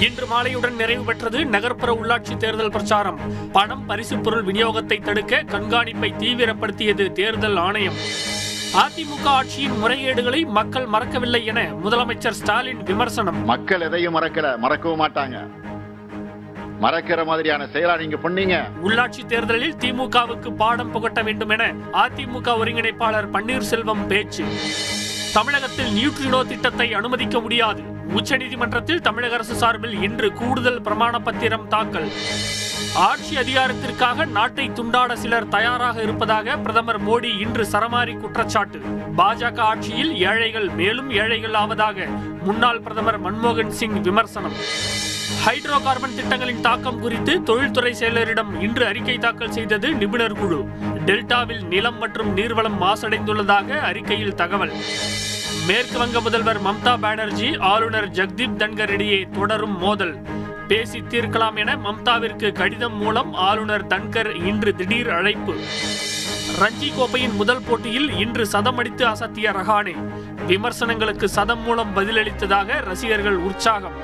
இன்று மாலையுடன் நிறைவு பெற்றது நகர்ப்புற உள்ளாட்சி தேர்தல் பிரச்சாரம். பணம் பரிசு பொருள் விநியோகத்தை தடுக்க கண்காணிப்பை தீவிரப்படுத்தியது தேர்தல் ஆணையம். அதிமுக ஆட்சியின் முறைகேடுகளை மக்கள் மறக்கவில்லை என முதலமைச்சர் ஸ்டாலின் விமர்சனம். மக்கள் எதையும் மறக்கல மறக்கவும் மாட்டாங்க. மறக்கிற மாதிரியான செயலா நீங்க பண்ணீங்க. உள்ளாட்சி தேர்தலில் திமுகவுக்கு பாடம் புகட்ட வேண்டும் என அதிமுக ஒருங்கிணைப்பாளர் பன்னீர்செல்வம் பேச்சு. தமிழகத்தில் நியூட்ரினோ திட்டத்தை அனுமதிக்க முடியாது. உச்சநீதிமன்றத்தில் தமிழக அரசு சார்பில் இன்று கூடுதல் பிரமாண பத்திரம் தாக்கல். ஆட்சி அதிகாரத்திற்காக நாட்டை துண்டாட சிலர் தயாராக இருப்பதாக பிரதமர் மோடி இன்று சரமாரி குற்றச்சாட்டு. பாஜக ஆட்சியில் ஏழைகள் மேலும் ஏழைகள் ஆவதாக முன்னாள் பிரதமர் மன்மோகன் சிங் விமர்சனம். ஹைட்ரோ கார்பன் திட்டங்களின் தாக்கம் குறித்து தொழில்துறை செயலரிடம் இன்று அறிக்கை தாக்கல் செய்தது நிபுணர் குழு. டெல்டாவில் நிலம் மற்றும் நீர்வளம் மாசடைந்துள்ளதாக அறிக்கையில் தகவல். மேற்கு வங்க முதல்வர் மம்தா பானர்ஜி ஆளுநர் ஜக்தீப் தன்கர் இடையே தொடரும் மோதல். பேசி தீர்க்கலாம் என மம்தாவிற்கு கடிதம் மூலம் ஆளுநர் தன்கர் இன்று திடீர் அழைப்பு. ரஞ்சி கோப்பையின் முதல் போட்டியில் இன்று சதம் அடித்து அசத்திய ரஹானே. விமர்சனங்களுக்கு சதம் மூலம் பதிலளித்ததாக ரசிகர்கள் உற்சாகம்.